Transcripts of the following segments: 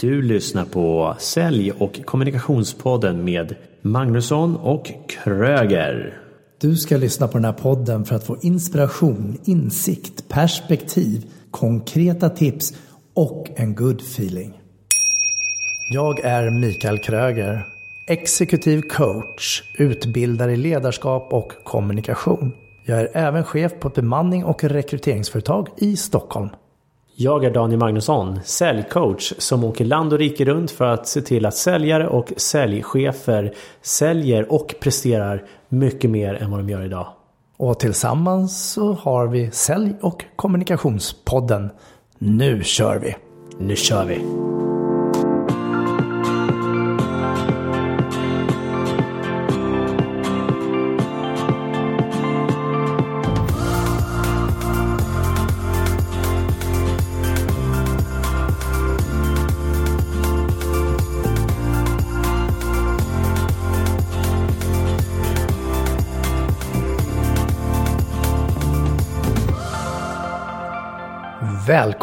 Du lyssnar på Sälj och kommunikationspodden med Magnusson och Kröger. Du ska lyssna på den här podden för att få inspiration, insikt, perspektiv, konkreta tips och en good feeling. Jag är Mikael Kröger, exekutiv coach, utbildare i ledarskap och kommunikation. Jag är även chef på ett bemanning och rekryteringsföretag i Stockholm. Jag är Daniel Magnusson, säljcoach som åker land och rike runt för att se till att säljare och säljchefer säljer och presterar mycket mer än vad de gör idag. Och tillsammans så har vi Sälj och kommunikationspodden. Nu kör vi! Nu kör vi!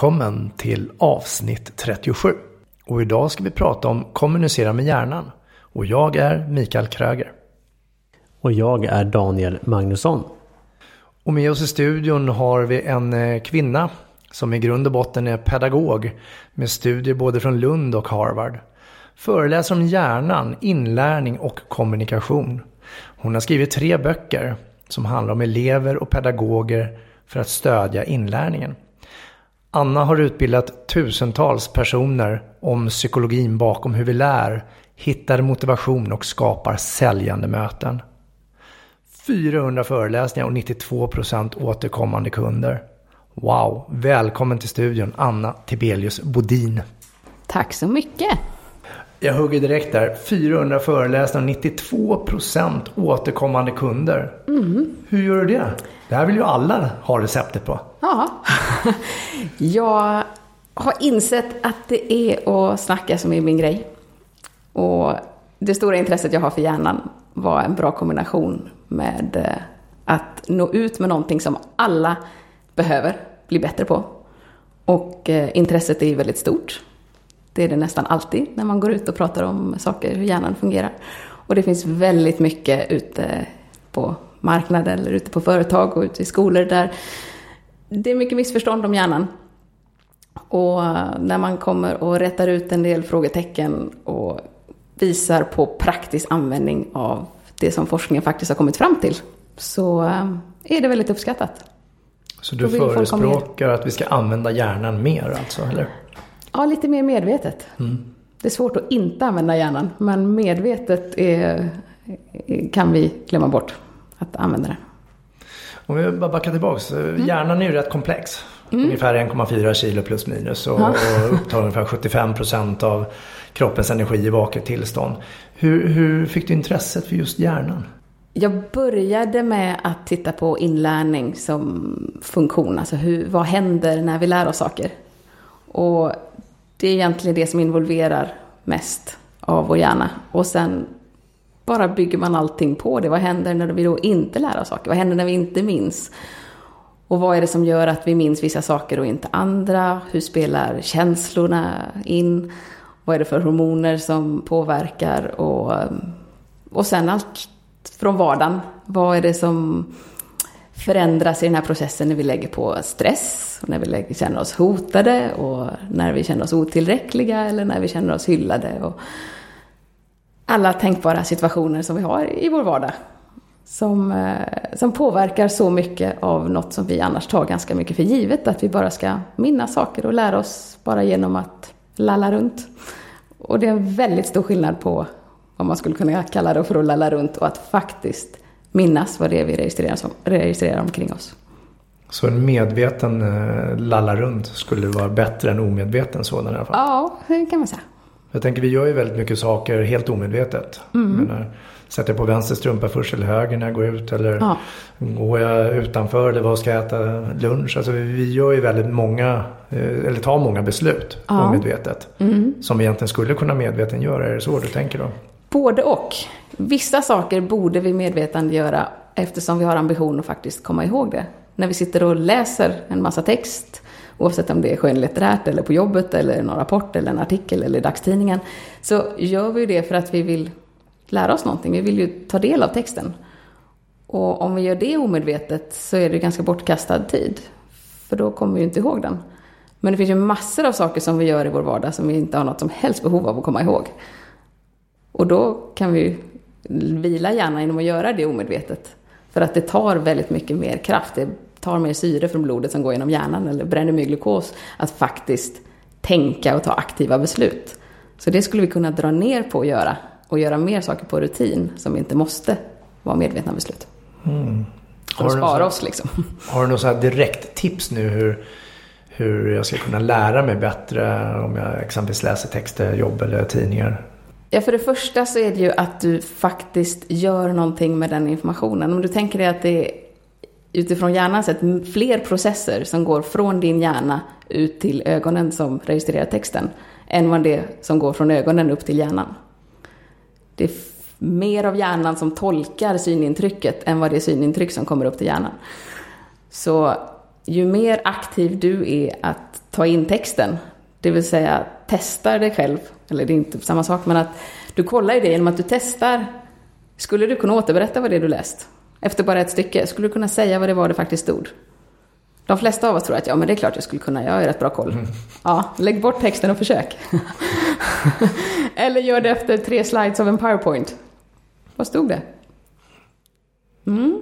Välkommen till avsnitt 37. Och idag ska vi prata om kommunicera med hjärnan. Och jag är Mikael Kröger. Och jag är Daniel Magnusson. Och med oss i studion har vi en eh, kvinna som i grund och botten är pedagog med studier både från Lund och Harvard. Föreläser om hjärnan, inlärning och kommunikation. Hon har skrivit tre böcker som handlar om elever och pedagoger för att stödja inlärningen. Anna har utbildat tusentals personer om psykologin bakom hur vi lär, hittar motivation och skapar säljande möten. 400 föreläsningar och 92% återkommande kunder. Wow! Välkommen till studion Anna Tibelius Bodin. Tack så mycket! Jag hugger direkt där. 400 föreläsningar och 92 återkommande kunder. Mm. Hur gör du det? Det här vill ju alla ha receptet på. Ja. Jag har insett att det är att snacka som är min grej. Och det stora intresset jag har för hjärnan var en bra kombination med eh, att nå ut med någonting som alla behöver bli bättre på. Och eh, intresset är väldigt stort. Det är det nästan alltid när man går ut och pratar om saker, hur hjärnan fungerar. Och det finns väldigt mycket ute på marknaden eller ute på företag och ute i skolor där det är mycket missförstånd om hjärnan. Och när man kommer och rättar ut en del frågetecken och visar på praktisk användning av det som forskningen faktiskt har kommit fram till så eh, är det väldigt uppskattat. Så du förespråkar att vi ska använda hjärnan mer alltså, eller? Ja, lite mer medvetet. Mm. Det är svårt att inte använda hjärnan, men medvetet är, kan vi glömma bort att använda den. Om vi bara backar tillbaks. Mm. Hjärnan är ju rätt komplex. Mm. Ungefär 1,4 kilo plus minus och, och upptar ungefär 75 procent av kroppens energi i vaket tillstånd. Hur, hur fick du intresset för just hjärnan? Jag började med att titta på inlärning som funktion. Alltså hur, vad händer när vi lär oss saker? Och det är egentligen det som involverar mest av vår hjärna. Och sen bara bygger man allting på det. Vad händer när vi då inte lär oss saker? Vad händer när vi inte minns? Och vad är det som gör att vi minns vissa saker och inte andra? Hur spelar känslorna in? Vad är det för hormoner som påverkar? Och, eh, och sen allt från vardagen. Vad är det som förändras i den här processen när vi lägger på stress, och när vi lägger, känner oss hotade och när vi känner oss otillräckliga eller när vi känner oss hyllade. Och alla tänkbara situationer som vi har i vår vardag. Som, eh, som påverkar så mycket av något som vi annars tar ganska mycket för givet. Att vi bara ska minnas saker och lära oss bara genom att lalla runt. Och det är en väldigt stor skillnad på vad man skulle kunna kalla det för att lalla runt och att faktiskt minnas vad det är vi registrerar, som, registrerar omkring oss. Så en medveten eh, lalla runt skulle vara bättre än omedveten sådan i alla fall? Ja, det kan man säga. Jag tänker vi gör ju väldigt mycket saker helt omedvetet. Mm. Menar, sätter jag på vänster strumpa först eller höger när jag går ut eller ja. går jag utanför eller vad ska jag äta lunch? Alltså vi gör ju väldigt många, eh, eller tar många beslut ja. omedvetet. Mm. Som vi egentligen skulle kunna medveten göra. Är det så du tänker då? Både och. Vissa saker borde vi medvetandegöra eftersom vi har ambition att faktiskt komma ihåg det. När vi sitter och läser en massa text oavsett om det är skönlitterärt eller på jobbet eller någon rapport eller en artikel eller dagstidningen, så gör vi det för att vi vill lära oss någonting. Vi vill ju ta del av texten. Och om vi gör det omedvetet så är det ganska bortkastad tid. För då kommer vi ju inte ihåg den. Men det finns ju massor av saker som vi gör i vår vardag som vi inte har något som helst behov av att komma ihåg. Och då kan vi vila gärna genom att göra det omedvetet. För att det tar väldigt mycket mer kraft. Det tar mer syre från blodet som går genom hjärnan eller bränner mer glukos. Att faktiskt tänka och ta aktiva beslut. Så det skulle vi kunna dra ner på att göra. Och göra mer saker på rutin som inte måste vara medvetna beslut. Mm. För att spara oss liksom. Har du något så här direkt tips nu hur, hur jag ska kunna lära mig bättre om jag exempelvis läser texter, jobb eller tidningar? Ja, för det första så är det ju att du faktiskt gör någonting med den informationen. Om du tänker dig att det utifrån hjärnan sett fler processer som går från din hjärna ut till ögonen som registrerar texten än vad det som går från ögonen upp till hjärnan. Det är mer av hjärnan som tolkar synintrycket än vad det är synintryck som kommer upp till hjärnan. Så ju mer aktiv du är att ta in texten, det vill säga testar dig själv, eller det är inte samma sak, men att du kollar ju det genom att du testar. Skulle du kunna återberätta vad det är du läst? Efter bara ett stycke, skulle du kunna säga vad det var det faktiskt stod? De flesta av oss tror att ja, men det är klart jag skulle kunna, jag har rätt bra koll. Mm. Ja, lägg bort texten och försök. Eller gör det efter tre slides av en powerpoint. Vad stod det? Mm.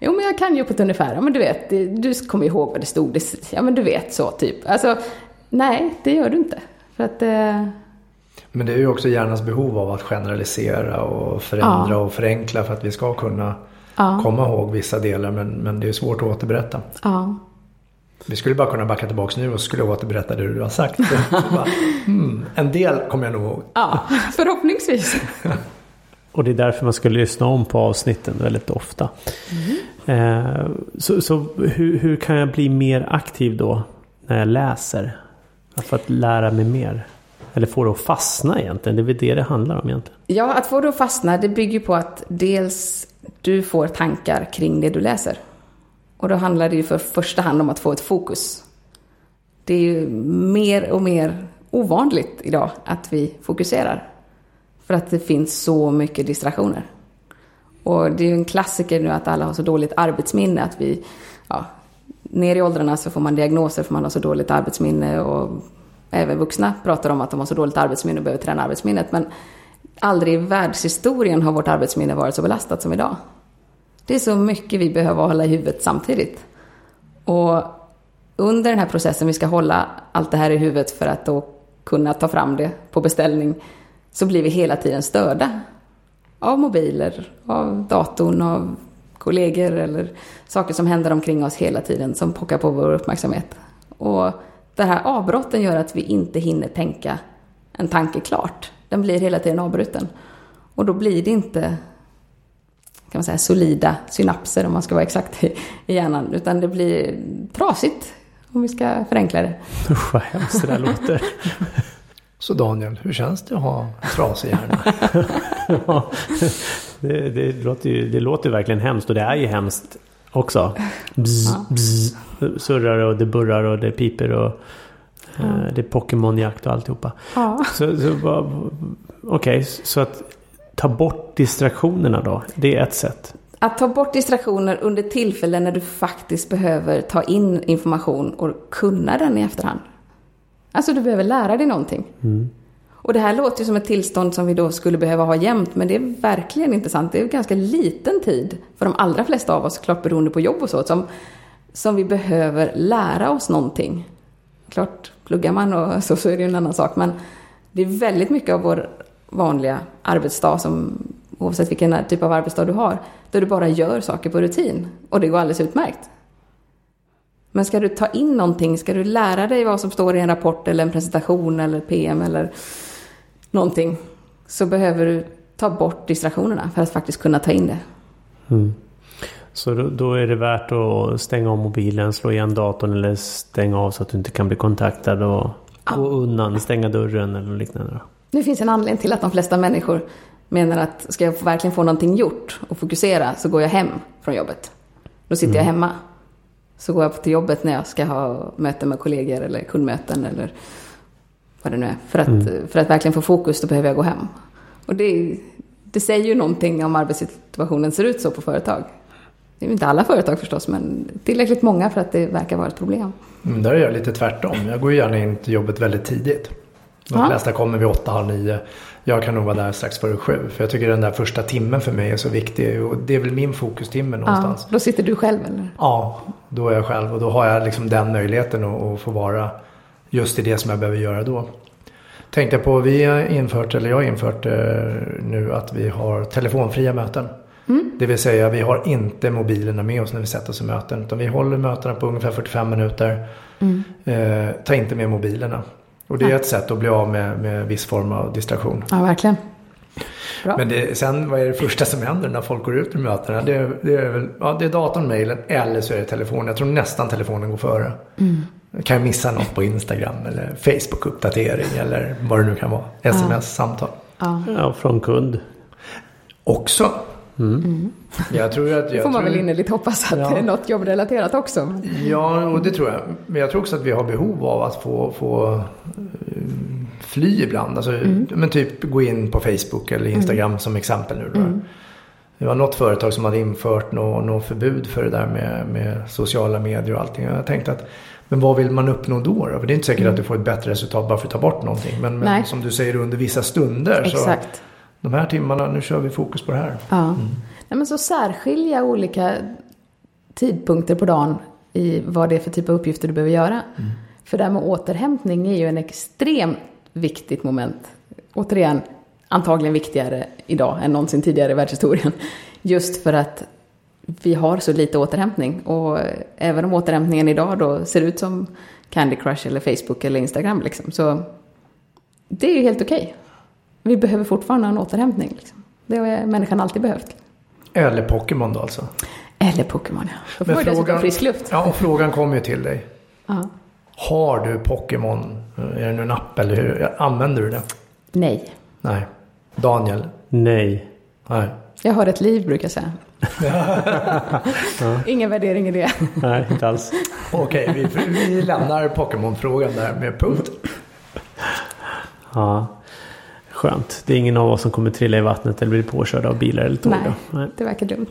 Jo, men jag kan ju på ett ungefär. Ja, men du vet, du kommer ihåg vad det stod. Ja, men du vet så, typ. Alltså, nej, det gör du inte. För att... Eh... Men det är ju också hjärnans behov av att generalisera och förändra ja. och förenkla för att vi ska kunna ja. komma ihåg vissa delar. Men, men det är svårt att återberätta. Ja. Vi skulle bara kunna backa tillbaka nu och skulle återberätta det du har sagt. bara, hmm, en del kommer jag nog ihåg. Ja, förhoppningsvis. Och det är därför man ska lyssna om på avsnitten väldigt ofta. Mm. Eh, så, så hur, hur, kan jag bli mer aktiv då när jag läser? För att lära mig mer. Eller få det att fastna egentligen. Det är väl det det handlar om egentligen. Ja, att få det att fastna det bygger på att dels du får tankar kring det du läser. Och då handlar det ju för första hand om att få ett fokus. Det är ju mer och mer ovanligt idag att vi fokuserar. För att det finns så mycket distraktioner. Och det är ju en klassiker nu att alla har så dåligt arbetsminne att vi, ja, ner i åldrarna så får man diagnoser för man har så dåligt arbetsminne och även vuxna pratar om att de har så dåligt arbetsminne och behöver träna arbetsminnet. Men aldrig i världshistorien har vårt arbetsminne varit så belastat som idag. Det är så mycket vi behöver hålla i huvudet samtidigt. Och under den här processen vi ska hålla allt det här i huvudet för att då kunna ta fram det på beställning så blir vi hela tiden störda. Av mobiler, av datorn, av kollegor eller saker som händer omkring oss hela tiden som pockar på vår uppmärksamhet. Och det här avbrotten gör att vi inte hinner tänka en tanke klart. Den blir hela tiden avbruten. Och då blir det inte kan man säga, solida synapser om man ska vara exakt i hjärnan. Utan det blir trasigt om vi ska förenkla det. Usch vad hemskt det där låter. Så Daniel, hur känns det att ha trasig hjärna? ja, det, det, låter ju, det låter verkligen hemskt och det är ju hemskt också. Bzz, ja. bzz, surrar och det burrar och det piper och ja. eh, det är Pokémonjakt och alltihopa. Ja. Så, så Okej, okay, så att ta bort distraktionerna då, det är ett sätt. Att ta bort distraktioner under tillfällen när du faktiskt behöver ta in information och kunna den i efterhand. Alltså du behöver lära dig någonting. Mm. Och det här låter ju som ett tillstånd som vi då skulle behöva ha jämt, men det är verkligen inte sant. Det är ganska liten tid för de allra flesta av oss, klart beroende på jobb och så, som, som vi behöver lära oss någonting. Klart, pluggar man och så, så är det ju en annan sak, men det är väldigt mycket av vår vanliga arbetsdag, som, oavsett vilken typ av arbetsdag du har, där du bara gör saker på rutin. Och det går alldeles utmärkt. Men ska du ta in någonting, ska du lära dig vad som står i en rapport eller en presentation eller PM eller någonting, så behöver du ta bort distraktionerna för att faktiskt kunna ta in det. Mm. Så då, då, är det värt att stänga av mobilen, slå igen datorn eller stänga av så att du inte kan bli kontaktad och ja. gå undan, stänga dörren eller liknande? Det finns en anledning till att de flesta människor menar att ska jag verkligen få någonting gjort och fokusera så går jag hem från jobbet. Då sitter mm. jag hemma. så går jag till jobbet när jag ska ha möten med kollegor eller kundmöten eller vad det nu är. För att, mm. för att verkligen få fokus då behöver jag gå hem. Och det, det säger ju någonting om arbetssituationen ser ut så på företag. Det är ju inte alla företag förstås, men tillräckligt många för att det verkar vara ett problem. Mm, där är jag lite tvärtom. Jag går gärna in till jobbet väldigt tidigt. De flesta kommer vid åtta, halv nio. Jag kan nog vara där strax före sju. För jag tycker den där första timmen för mig är så viktig. Och det är väl min fokustimme någonstans. Ja, då sitter du själv eller? Ja, då är jag själv. Och då har jag liksom den möjligheten att, att få vara just i det som jag behöver göra då. Tänkte på, vi har infört, eller jag har infört eh, nu att vi har telefonfria möten. Mm. Det vill säga vi har inte mobilerna med oss när vi sätter oss i möten. Utan vi håller mötena på ungefär 45 minuter. Mm. Eh, ta inte med mobilerna. Och det är ett sätt att bli av med, med viss form av distraktion. Ja, verkligen. Bra. Men det, sen vad är det första som händer när folk går ut ur mötena? Det, det, är väl, ja, det är datorn, mejlen eller så är det telefonen. Jag tror nästan telefonen går före. Mm. Kan jag missa något på Instagram eller Facebook-uppdatering eller vad det nu kan vara. Sms-samtal. Ja. ja, från kund. Också. Mm. Jag tror att, jag får man tror... väl innerligt hoppas att ja. det är något jobbrelaterat också. Ja, och det tror jag. Men jag tror också att vi har behov av att få, få eh, fly ibland. Alltså, mm. men typ gå in på Facebook eller Instagram mm. som exempel nu. Då. Mm. Det var något företag som hade infört något, något förbud för det där med, med sociala medier och allting. Jag tänkte att men vad vill man uppnå då? då? För det är inte säkert mm. att du får ett bättre resultat bara för att ta bort någonting. Men, men som du säger under vissa stunder. Exakt. Så de här timmarna, nu kör vi fokus på det här. Ja. Mm. Nej, men så särskilja olika tidpunkter på dagen i vad det är för typ av uppgifter du behöver göra. Mm. För det här med återhämtning är ju en extremt viktigt moment. Återigen, antagligen viktigare idag än någonsin tidigare i världshistorien. Just för att vi har så lite återhämtning. Och även om återhämtningen idag då ser ut som Candy Crush eller Facebook eller Instagram liksom, så det är ju helt okej. Okay. Vi behöver fortfarande en återhämtning. Liksom. Det har människan alltid behövt. Eller Pokémon då alltså? Eller Pokémon, ja. Då får Men frågan, frisk luft. Ja, och frågan kommer ju till dig. Ja. Har du Pokémon? Är det nu en app eller hur? Använder du det? Nej. Nej. Daniel? Nej. Nej. Jag har ett liv brukar jag säga. Ja. Ingen värdering i det. Nej, inte alls. Okej, vi, vi lämnar Pokémon-frågan där med punkt. Ja. Skönt. Det är ingen av oss som kommer trilla i vattnet eller bli påkörda av bilar eller tåg. Nej, Nej, det verkar dumt.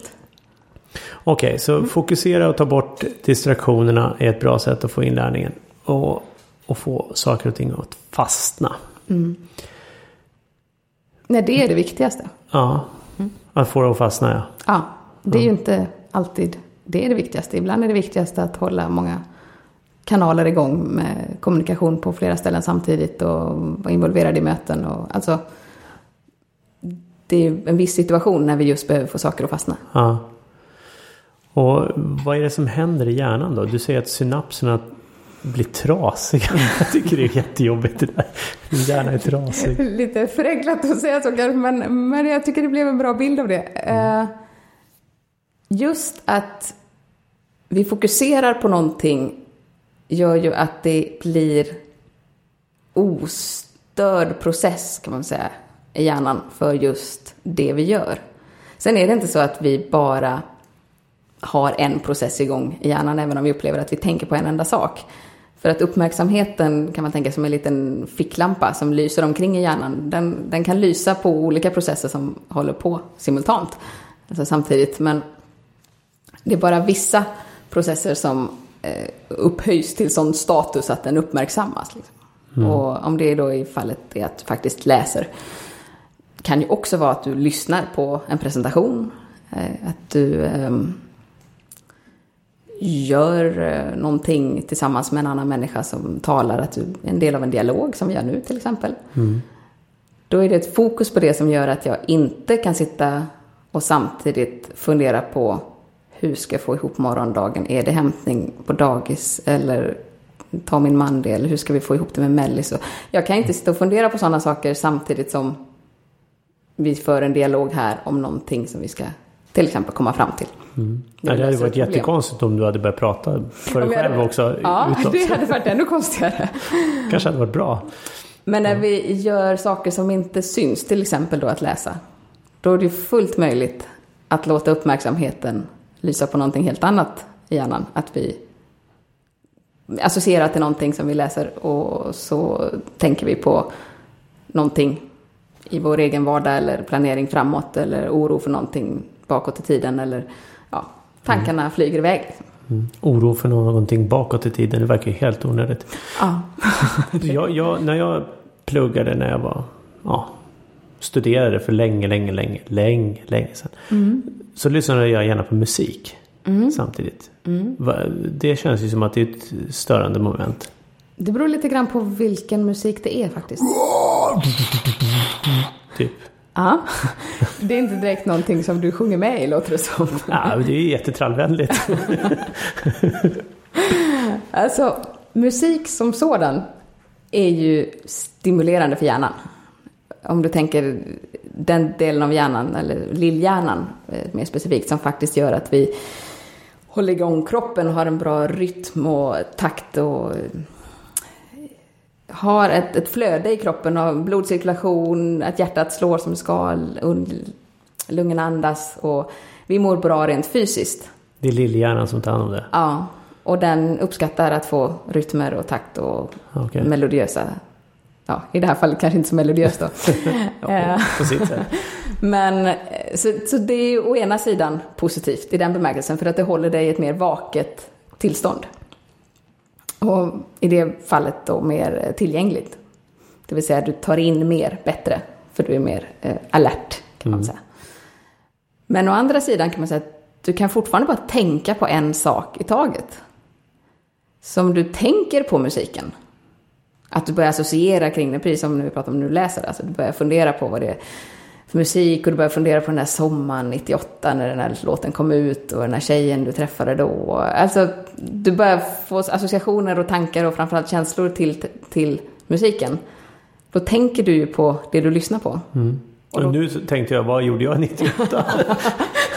Okej, okay, så mm. fokusera och ta bort distraktionerna är ett bra sätt att få inlärningen. Och, och få saker och ting att fastna. Mm. Nej, det är det viktigaste. Ja, mm. att få det att fastna ja. Ja, det är ju inte alltid det är det viktigaste. Ibland är det viktigaste att hålla många kanaler igång med kommunikation på flera ställen samtidigt och vara involverad i möten. Och, alltså, det är en viss situation när vi just behöver få saker att fastna. Ja. Och vad är det som händer i hjärnan då? Du säger att synapserna blir trasiga. Jag tycker det är jättejobbigt det där. Min hjärna är trasig. Lite förenklat att säga så kanske, men, men jag tycker det blev en bra bild av det. Mm. Just att vi fokuserar på någonting gör ju att det blir ostörd process kan man säga i hjärnan för just det vi gör. Sen är det inte så att vi bara har en process igång i hjärnan även om vi upplever att vi tänker på en enda sak. För att uppmärksamheten kan man tänka som en liten ficklampa som lyser omkring i hjärnan. Den, den kan lysa på olika processer som håller på simultant, alltså samtidigt. Men det är bara vissa processer som eh, upphöjs till sån status att den uppmärksammas. Liksom. Mm. Och om det då i fallet är att faktiskt läser. kan ju också vara att du lyssnar på en presentation. Eh, att du eh, gör eh, någonting tillsammans med en annan människa som talar. Att du är en del av en dialog som vi gör nu till exempel. Mm. Då är det ett fokus på det som gör att jag inte kan sitta och samtidigt fundera på hur ska jag få ihop morgondagen? Är det hämtning på dagis eller ta min man det? Eller hur ska vi få ihop det med Mellis? Jag kan inte sitta och fundera på sådana saker samtidigt som vi för en dialog här om någonting som vi ska till exempel komma fram till. Mm. Det, det hade varit jättekonstigt om du hade börjat prata för dig själv också. Ja, utåt. det hade varit ännu konstigare. kanske hade varit bra. Men när vi gör saker som inte syns, till exempel då att läsa, då är det fullt möjligt att låta uppmärksamheten lysa på någonting helt annat i hjärnan. Att vi associerar till någonting som vi läser och så tänker vi på någonting i vår egen vardag eller planering framåt eller oro för någonting bakåt i tiden eller ja, tankarna mm. flyger iväg. Mm. Oro för någonting bakåt i tiden, det verkar ju helt onödigt. Ja. jag, jag, när jag pluggade när jag var, ja, studerade för länge, länge, länge, länge, länge sedan. Mm. Så lyssnade jag gärna på musik mm. samtidigt. Mm. Det känns ju som att det är ett störande moment. Det beror lite grann på vilken musik det är faktiskt. typ. Ja, det är inte direkt någonting som du sjunger med i låter det som. Ja, det är jättetrallvänligt. alltså, musik som sådan är ju stimulerande för hjärnan. Om du tänker den delen av hjärnan, eller lillhjärnan eh, mer specifikt, som faktiskt gör att vi håller igång kroppen och har en bra rytm och takt och har ett, ett flöde i kroppen av blodcirkulation, att hjärtat slår som ska, lungorna andas och vi mår bra rent fysiskt. Det är lillhjärnan som tar hand om det? Ja, och den uppskattar att få rytmer och takt och okay. melodiösa ja, i det här fallet kanske inte så melodiöst då. ja, på sitt sätt. Men så, så det är å ena sidan positivt i den bemärkelsen för att det håller dig i ett mer vaket tillstånd. Och i det fallet då mer tillgängligt. Det vill säga du tar in mer bättre för du är mer eh, alert kan man mm. säga. Men å andra sidan kan man säga att du kan fortfarande bara tänka på en sak i taget. Så om du tänker på musiken att du börjar associera kring det, precis som när vi pratar om när du läser. Alltså du börjar fundera på vad det är för musik och du börjar fundera på den där sommaren 98 när den här låten kom ut och den här tjejen du träffade då. Alltså, du börjar få associationer och tankar och framförallt känslor till, till musiken. Då tänker du ju på det du lyssnar på. Mm. Och, då... nu tänkte jag, vad gjorde jag 98?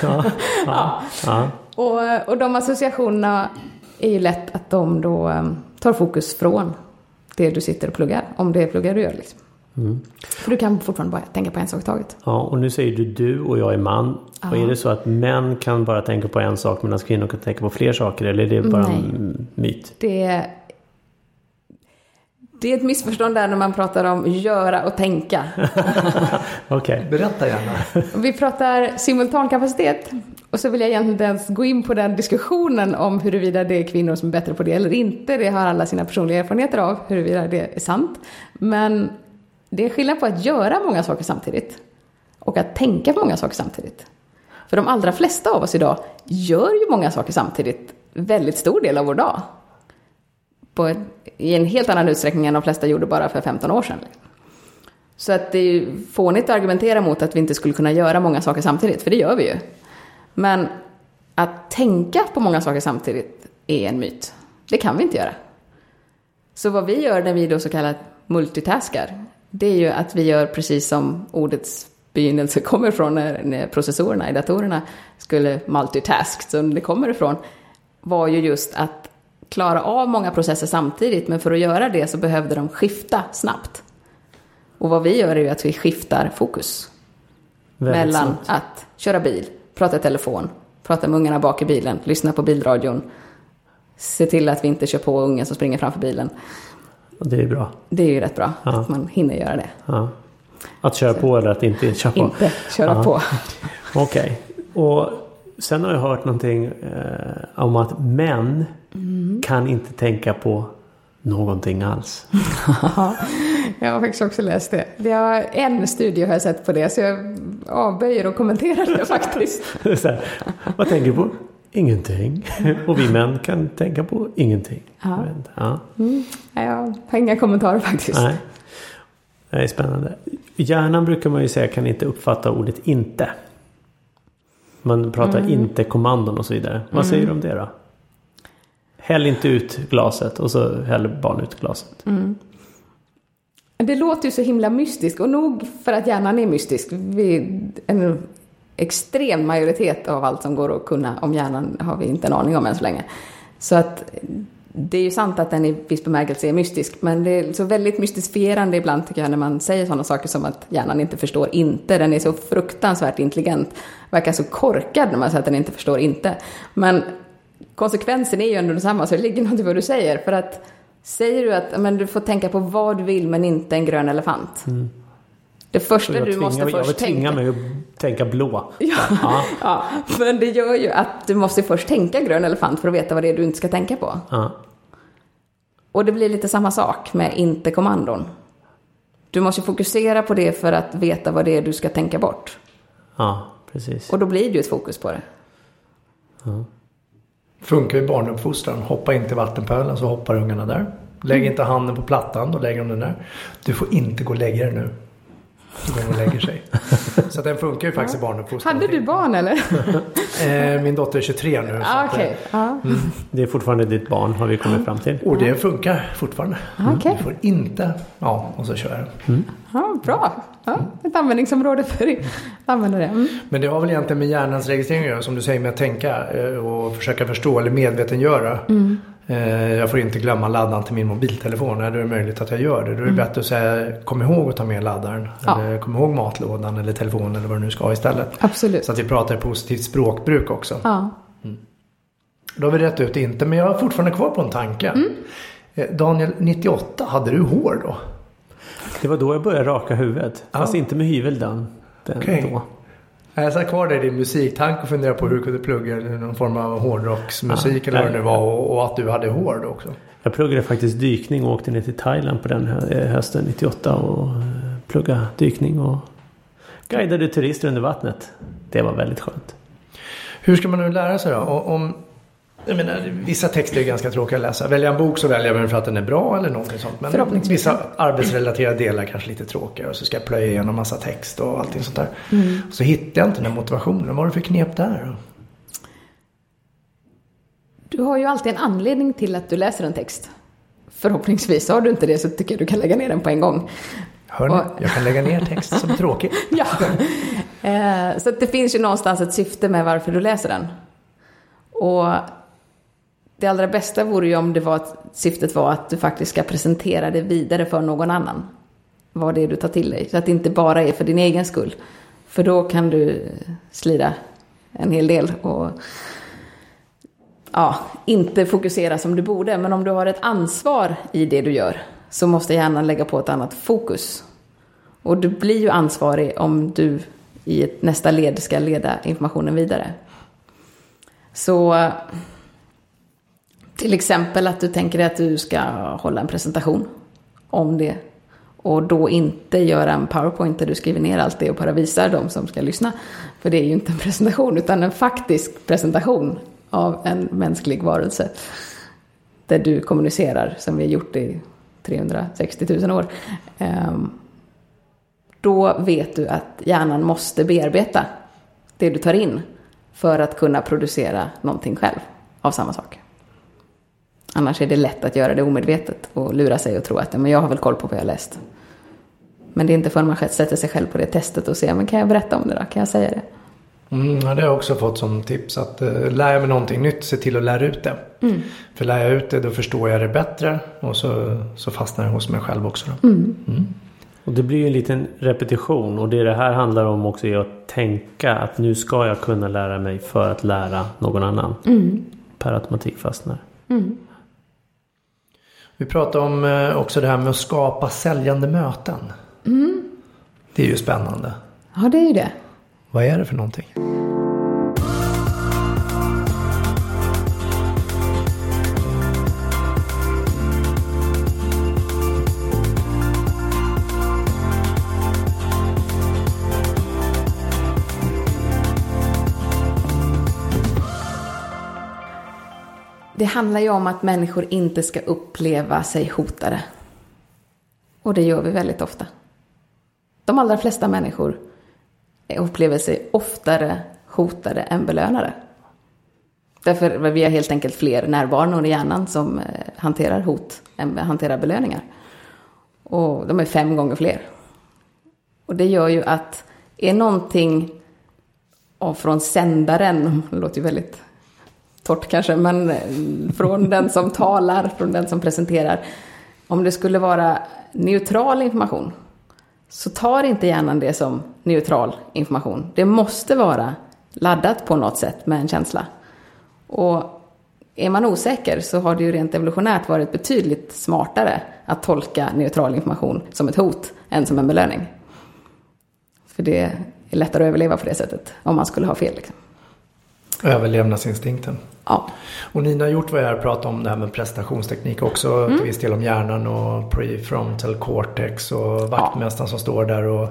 ja, ja, ja. Och, och de associationerna är ju lätt att de då um, tar fokus från det du sitter och pluggar. Om det är pluggar du gör liksom. Mm. För du kan fortfarande bara tänka på en sak i taget. Ja, och nu säger du du och jag är man. Ja. Och är det så att män kan bara tänka på en sak medan kvinnor kan tänka på fler saker? Eller är det bara Nej. en myt? Det det är ett missförstånd där när man pratar om göra och tänka. Okej. Okay. Berätta gärna. Vi pratar simultankapacitet. Och så vill jag egentligen inte ens gå in på den diskussionen om huruvida det är kvinnor som är bättre på det eller inte. Det har alla sina personliga erfarenheter av, huruvida det är sant. Men det är skillnad på att göra många saker samtidigt och att tänka på många saker samtidigt. För de allra flesta av oss idag gör ju många saker samtidigt väldigt stor del av vår dag på, i en helt annan utsträckning än de flesta gjorde bara för 15 år sedan. Så att det är ju fånigt att argumentera mot att vi inte skulle kunna göra många saker samtidigt, för det gör vi ju. Men att tänka på många saker samtidigt är en myt. Det kan vi inte göra. Så vad vi gör när vi då så kallat multitaskar, det är ju att vi gör precis som ordets begynnelse kommer ifrån när, när processorerna i datorerna skulle multitask, som det kommer ifrån, var ju just att klara av många processer samtidigt, men för att göra det så behövde de skifta snabbt. Och vad vi gör är ju att vi skiftar fokus. Väldigt mellan sant. att köra bil, prata i telefon, prata med ungarna bak i bilen, lyssna på bilradion, se till att vi inte kör på ungen som springer framför bilen. Det är bra. Det är ju rätt bra ja. att man hinner göra det. Ja. Att köra så. på eller att inte köra på? Inte köra ja. på. Okej. Okay. Och sen har jag hört någonting eh, om att män Mm. Kan inte tänka på någonting alls. jag har faktiskt också läst det. det har, en studie har jag sett på det så jag avböjer att kommentera det faktiskt. här, vad tänker du på? Ingenting. Och vi män kan tänka på ingenting. Ja. Ja. Mm. Jag har inga kommentarer faktiskt. Nej. Det är spännande. Hjärnan brukar man ju säga kan inte uppfatta ordet inte. Man pratar mm. inte-kommandon och så vidare. Vad säger du om det då? Häll inte ut glaset och så häller barn ut glaset. Mm. Det låter ju så himla mystiskt och nog för att hjärnan är mystisk. Vi, en extrem majoritet av allt som går att kunna om hjärnan har vi inte en aning om än så länge. Så att det är ju sant att den i viss bemärkelse är mystisk, men det är så väldigt mystifierande ibland tycker jag när man säger sådana saker som att hjärnan inte förstår inte. Den är så fruktansvärt intelligent, verkar så korkad när man säger att den inte förstår inte. Men konsekvensen är ju ändå densamma, så det ligger något i vad du säger. För att säger du att men, du får tänka på vad du vill men inte en grön elefant. Mm. Det första du tvingar, måste först tänka... Jag tvinga mig att tänka blå. Ja, ja. ja, men det gör ju att du måste först tänka grön elefant för att veta vad det är du inte ska tänka på. Ja. Och det blir lite samma sak med inte-kommandon. Du måste fokusera på det för att veta vad det är du ska tänka bort. Ja, precis. Och då blir det ju ett fokus på det. Ja. Funkar ju barnuppfostran. Hoppa inte i vattenpölen så hoppar ungarna där. Lägg mm. inte handen på plattan, då lägger de den där. Du får inte gå och lägga dig nu. Så går och lägger sig. Så den funkar ju faktiskt ja. i barnuppfostran. Hade du barn eller? Eh, min dotter är 23 nu. Ah, okay. att, ah. mm. Det är fortfarande ditt barn har vi kommit fram till. Och det funkar fortfarande. Ah, okay. Du får inte... Ja, och så kör jag. Mm. Ja, bra. Ja, ett användningsområde för att använda det. Mm. Men det har väl egentligen med hjärnans registrering att göra, som du säger med att tänka eh, och försöka förstå eller medvetengöra. Mm. Eh, jag får inte glömma laddaren till min mobiltelefon. Då är det möjligt att jag gör det. Då är det mm. bättre att säga kom ihåg att ta med laddaren. Ja. Eller kom ihåg matlådan eller telefonen eller vad du nu ska ha istället. Absolut. Så att vi pratar positivt språkbruk också. Ja. Mm. Då har vi rätt ut inte, men jag har fortfarande kvar på en tanke. Mm. Eh, Daniel, 98, hade du hår då? Det var då jag började raka huvudet. Ja. Fast inte med hyvel den, den okay. då. Jag satt kvar där i din musiktank och funderade på hur du kunde plugga någon form av hårdrocksmusik ja, eller vad det nu var och, och, att du hade hår också. Jag pluggade faktiskt dykning och åkte ner till Thailand på den hösten 98 och eh, pluggade dykning och guidade turister under vattnet. Det var väldigt skönt. Hur ska man nu lära sig då? Om, jag menar, vissa texter är ganska tråkiga att läsa. Välja en bok så väljer jag den för att den är bra eller någonting sånt. Men vissa arbetsrelaterade delar kanske lite tråkiga. Och så ska jag plöja igenom massa text och allting sånt där. Mm. Så hittar jag inte den motivationen. Vad har du för knep där? Du har ju alltid en anledning till att du läser en text. Förhoppningsvis har du inte det så tycker jag du kan lägga ner den på en gång. Hör ni? Och... Jag kan lägga ner text som är tråkig. ja. Eh, så det finns ju någonstans ett syfte med varför du läser den. Och det allra bästa vore ju om det var att syftet var att du faktiskt ska presentera det vidare för någon annan. Vad det är du tar till dig. Så att det inte bara är för din egen skull. För då kan du slira en hel del och ja, inte fokusera som du borde. Men om du har ett ansvar i det du gör så måste hjärnan lägga på ett annat fokus. Och du blir ju ansvarig om du i ett nästa led ska leda informationen vidare. Så till exempel att du tänker dig att du ska hålla en presentation om det. Och då inte göra en powerpoint där du skriver ner allt det och bara visar dem som ska lyssna. För det är ju inte en presentation utan en faktisk presentation av en mänsklig varelse. Där du kommunicerar som vi har gjort i 360 000 år. Ehm, då vet du att hjärnan måste bearbeta det du tar in för att kunna producera någonting själv av samma sak. Annars är det lätt att göra det omedvetet och lura sig och tro att men jag har väl koll på vad jag läst. Men det är inte förrän man sätter sig själv på det testet och ser, men kan jag berätta om det då? Kan jag säga det? Mm, det har jag också fått som tips. Att uh, lär jag mig någonting nytt, se till att lära ut det. Mm. För lär jag ut det, då förstår jag det bättre. Och så, så fastnar det hos mig själv också. Mm. mm. Och det blir ju en liten repetition. Och det det här handlar om också är att tänka att nu ska jag kunna lära mig för att lära någon annan. Mm. Per automatik fastnar. Vi pratade om eh, också det här med att skapa säljande möten. Mm. Det är ju spännande. Ja, det är ju det. Vad är det för någonting? Det handlar ju om att människor inte ska uppleva sig hotade. Och det gör vi väldigt ofta. De allra flesta människor upplever sig oftare hotade än belönade. Därför vi har helt enkelt fler närbanor i hjärnan som eh, hanterar hot än hanterar belöningar. Och de är fem gånger fler. Och det gör ju att är någonting från sändaren, det låter ju väldigt torrt kanske, men eh, från den som talar, från den som presenterar. Om det skulle vara neutral information så tar inte hjärnan det som neutral information. Det måste vara laddat på något sätt med en känsla. Och är man osäker så har det ju rent evolutionärt varit betydligt smartare att tolka neutral information som ett hot än som en belöning. För det är lättare att överleva på det sättet om man skulle ha fel. Liksom. Överlevnadsinstinkten. Ja. Och Nina Hjort var här och pratade om det här med prestationsteknik också. Mm. Till viss del om hjärnan och prefrontal cortex och vaktmästaren ja. som står där och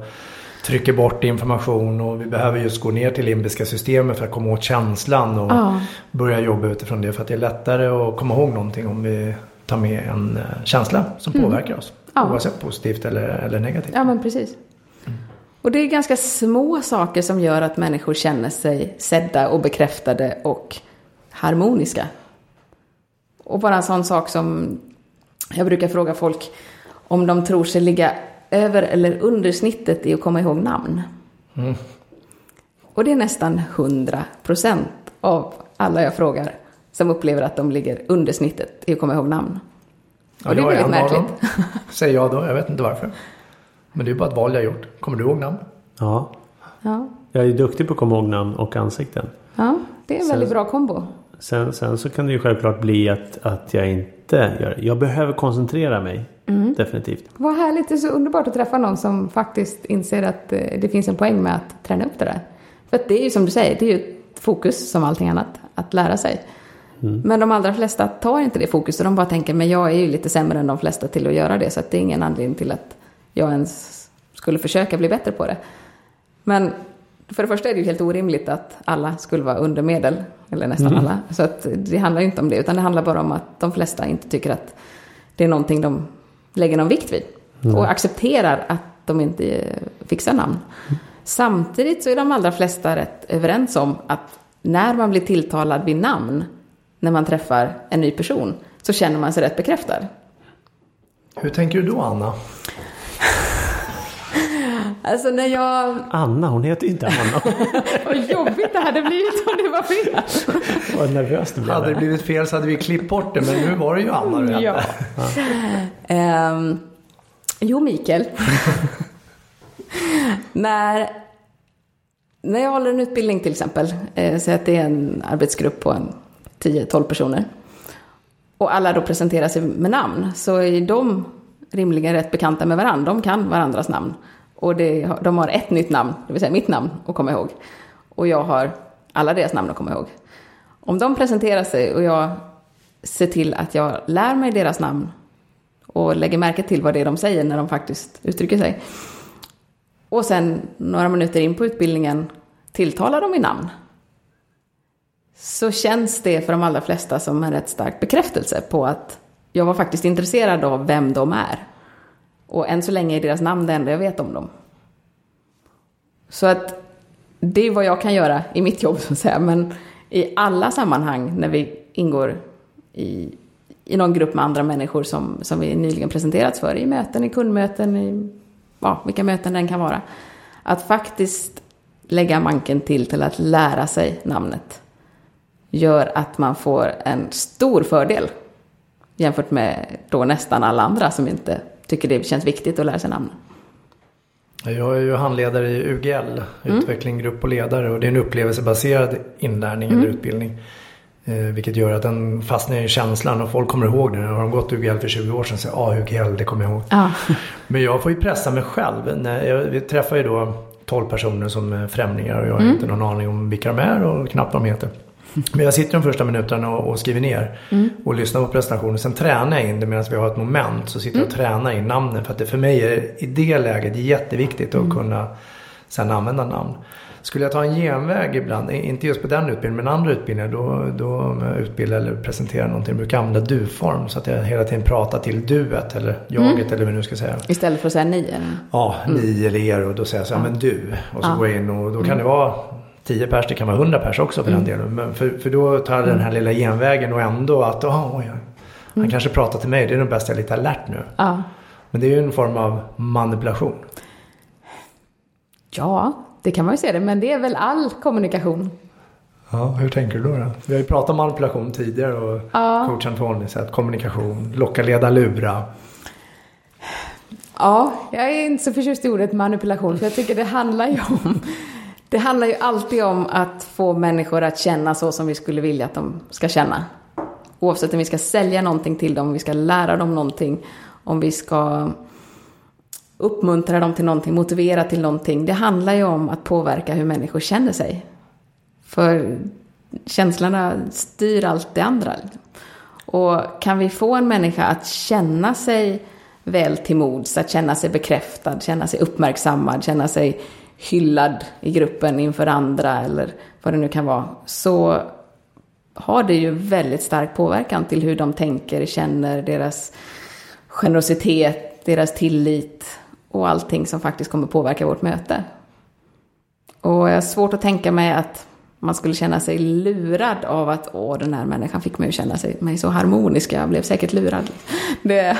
trycker bort information och vi behöver just gå ner till limbiska systemet för att komma åt känslan och ja. börja jobba utifrån det för att det är lättare att komma ihåg någonting om vi tar med en eh, känsla som mm. påverkar oss. Ja. Oavsett positivt eller, eller negativt. Ja men precis. Mm. Och det är ganska små saker som gör att människor känner sig sedda och bekräftade och harmoniska. Och bara en sån sak som jag brukar fråga folk om de tror sig ligga över eller under snittet i att komma ihåg namn. Mm. Och det är nästan 100 procent av alla jag frågar som upplever att de ligger under snittet i att komma ihåg namn. Och ja, det är väldigt märkligt. Säger jag då, jag vet inte varför. Men det är bara ett val jag gjort. Kommer du ihåg namn? Ja. ja. Jag är duktig på att komma ihåg namn och ansikten. Ja, det är en väldigt bra kombo. Sen, sen så kan det ju självklart bli att, att jag inte gör det. Jag behöver koncentrera mig. Mm. Definitivt. Vad härligt. Det är så underbart att träffa någon som faktiskt inser att eh, det finns en poäng med att träna upp det där. För att det är ju som du säger, det är ju ett fokus som allting annat, att lära sig. Mm. Men de allra flesta tar inte det fokuset. De bara tänker, men jag är ju lite sämre än de flesta till att göra det. Så att det är ingen anledning till att jag ens skulle försöka bli bättre på det. Men för det första är det ju helt orimligt att alla skulle vara under medel. Eller nästan mm. alla. Så att det handlar ju inte om det. Utan det handlar bara om att de flesta inte tycker att det är någonting de lägger någon vikt vid. Mm. Och accepterar att de inte fixar namn. Samtidigt så är de allra flesta rätt överens om att när man blir tilltalad vid namn, när man träffar en ny person, så känner man sig rätt bekräftad. Hur tänker du då, Anna? Alltså när jag... Anna, hon heter ju inte Anna. Vad jobbigt det hade blivit om det var fel. Vad nervöst det blev. Hade det blivit fel så hade vi klippt bort det, men nu var det ju Anna du ja. ja. Um, jo, Mikael. när, när jag håller en utbildning till exempel, eh, så att det är en arbetsgrupp på en 10-12 personer. Och alla då presenterar sig med namn, så är de rimligen rätt bekanta med varandra. De kan varandras namn. Och det, de har ett nytt namn, det vill säga mitt namn, att komma ihåg. Och jag har alla deras namn att komma ihåg. Om de presenterar sig och jag ser till att jag lär mig deras namn och lägger märke till vad det är de säger när de faktiskt uttrycker sig. Och sen några minuter in på utbildningen tilltalar de i namn. Så känns det för de allra flesta som en rätt stark bekräftelse på att jag var faktiskt intresserad av vem de är. Och än så länge är deras namn det enda jag vet om dem. Så att det är vad jag kan göra i mitt jobb, så att säga. Men i alla sammanhang när vi ingår i, i någon grupp med andra människor som, som vi nyligen presenterats för, i möten, i kundmöten, i ja, vilka möten den kan vara. Att faktiskt lägga manken till till att lära sig namnet gör att man får en stor fördel jämfört med då nästan alla andra som inte tycker det känns viktigt att lära sig namn. Jag är ju handledare i UGL, mm. utveckling, grupp och ledare. Och det är en upplevelsebaserad inlärning mm. eller utbildning. Eh, vilket gör att den fastnar i känslan och folk kommer ihåg det. Har de gått UGL för 20 år sedan så ja, ah, UGL, det kommer jag ihåg. Ah. Men jag får ju pressa mig själv. Jag, vi träffar ju då 12 personer som är främlingar och jag har mm. inte någon aning om vilka de är och knappt vad de heter. Men jag sitter de första minuterna och, och skriver ner mm. och lyssnar på presentationen. Sen tränar jag in det medan vi har ett moment. Så sitter jag och mm. tränar in namnen. För att det för mig är i det läget jätteviktigt att mm. kunna sen använda namn. Skulle jag ta en genväg ibland, inte just på den utbildningen men andra utbildningar. Då, då utbildar eller presenterar någonting. Jag brukar använda du-form så att jag hela tiden pratar till duet eller jaget mm. eller vad nu ska säga. Istället för att säga ni eller? Ja, ni mm. eller er och då säger jag så här, ja. men du. Och så ja. går jag in och då kan det vara 10 pers, det kan vara 100 pers också för mm. den delen. Men för, för då tar jag den här lilla genvägen och ändå att oh, oj, han mm. kanske pratar till mig. Det är nog bäst jag är lite alert nu. Ja. Men det är ju en form av manipulation. Ja, det kan man ju säga det. Men det är väl all kommunikation. Ja, hur tänker du då? då? Vi har ju pratat om manipulation tidigare och ja. coach Antoni sagt kommunikation, locka, leda, lura. Ja, jag är inte så förtjust i ordet manipulation för jag tycker det handlar ju om det handlar ju alltid om att få människor att känna så som vi skulle vilja att de ska känna. Oavsett om vi ska sälja någonting till dem, om vi ska lära dem någonting, om vi ska uppmuntra dem till någonting, motivera till någonting. Det handlar ju om att påverka hur människor känner sig. För känslorna styr allt det andra. Och kan vi få en människa att känna sig väl till mods, att känna sig bekräftad, känna sig uppmärksammad, känna sig hyllad i gruppen inför andra eller vad det nu kan vara, så har det ju väldigt stark påverkan till hur de tänker, känner, deras generositet, deras tillit och allting som faktiskt kommer påverka vårt möte. Och jag har svårt att tänka mig att man skulle känna sig lurad av att åh, den här människan fick mig att känna sig, mig så harmonisk, jag blev säkert lurad. Det,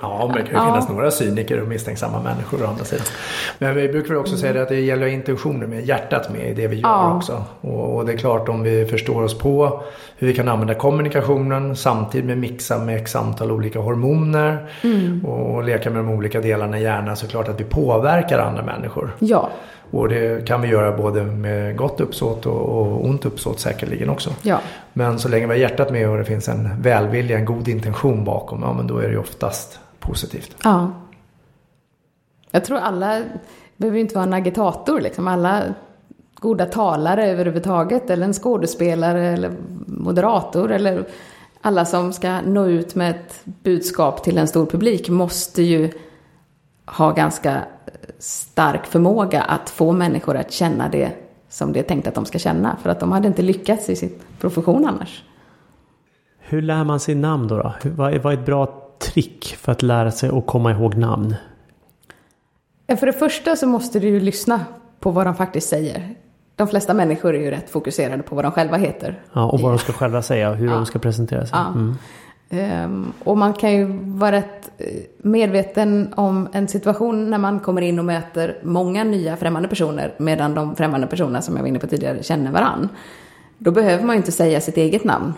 Ja, men det kan ju finnas ja. några cyniker och misstänksamma människor å andra sidan. Men vi brukar också säga det att det gäller intentioner med, hjärtat med i det vi gör ja. också. Och, och, det är klart om vi förstår oss på hur vi kan använda kommunikationen samtidigt med mixa med x antal olika hormoner mm. och leka med de olika delarna i hjärnan så är det klart att vi påverkar andra människor. Ja. Och det kan vi göra både med gott uppsåt och, och ont uppsåt säkerligen också. Ja. Men så länge vi har hjärtat med och det finns en välvilja, en god intention bakom, ja men då är det oftast positivt. Ja. Jag tror alla behöver inte vara en agitator liksom. Alla goda talare överhuvudtaget eller en skådespelare eller moderator eller alla som ska nå ut med ett budskap till en stor publik måste ju ha ganska stark förmåga att få människor att känna det som det är tänkt att de ska känna. För att de hade inte lyckats i sin profession annars. Hur lär man sig namn då? då? Vad är ett bra trick för att lära sig att komma ihåg namn? För det första så måste du ju lyssna på vad de faktiskt säger. De flesta människor är ju rätt fokuserade på vad de själva heter. Ja, och vad de ska själva säga och hur ja. de ska presentera sig. Ja. Mm. Um, och man kan ju vara rätt eh, medveten om en situation när man kommer in och möter många nya främmande personer medan de främmande personerna som jag var inne på tidigare känner varann. Då behöver man ju inte säga sitt eget namn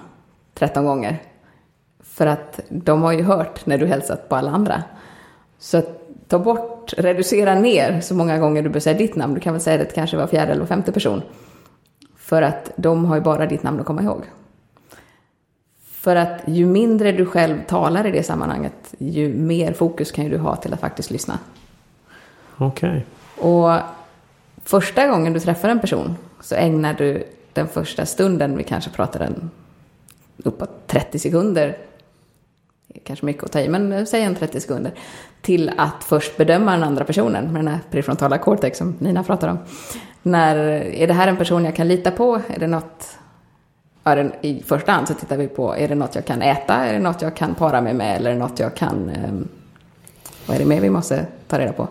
13 gånger. För att de har ju hört när du hälsat på alla andra. Så att ta bort, reducera ner så många gånger du bör säga ditt namn. Du kan väl säga det till kanske var fjärde eller femte person. För att de har ju bara ditt namn att komma ihåg. För att ju mindre du själv talar i det sammanhanget, ju mer fokus kan ju du ha till att faktiskt lyssna. Okej. Okay. Och första gången du träffar en person så ägnar du den första stunden, vi kanske pratar en uppåt 30 sekunder, kanske mycket att ta i, men eh, säg en 30 sekunder, till att först bedöma den andra personen med den här prefrontala cortex som Nina pratar om. När, är det här en person jag kan lita på? Är det något Ja, I första hand så tittar vi på, är det något jag kan äta? Är det något jag kan para mig med? Eller är det något jag kan... Ehm, vad är det mer vi måste ta reda på?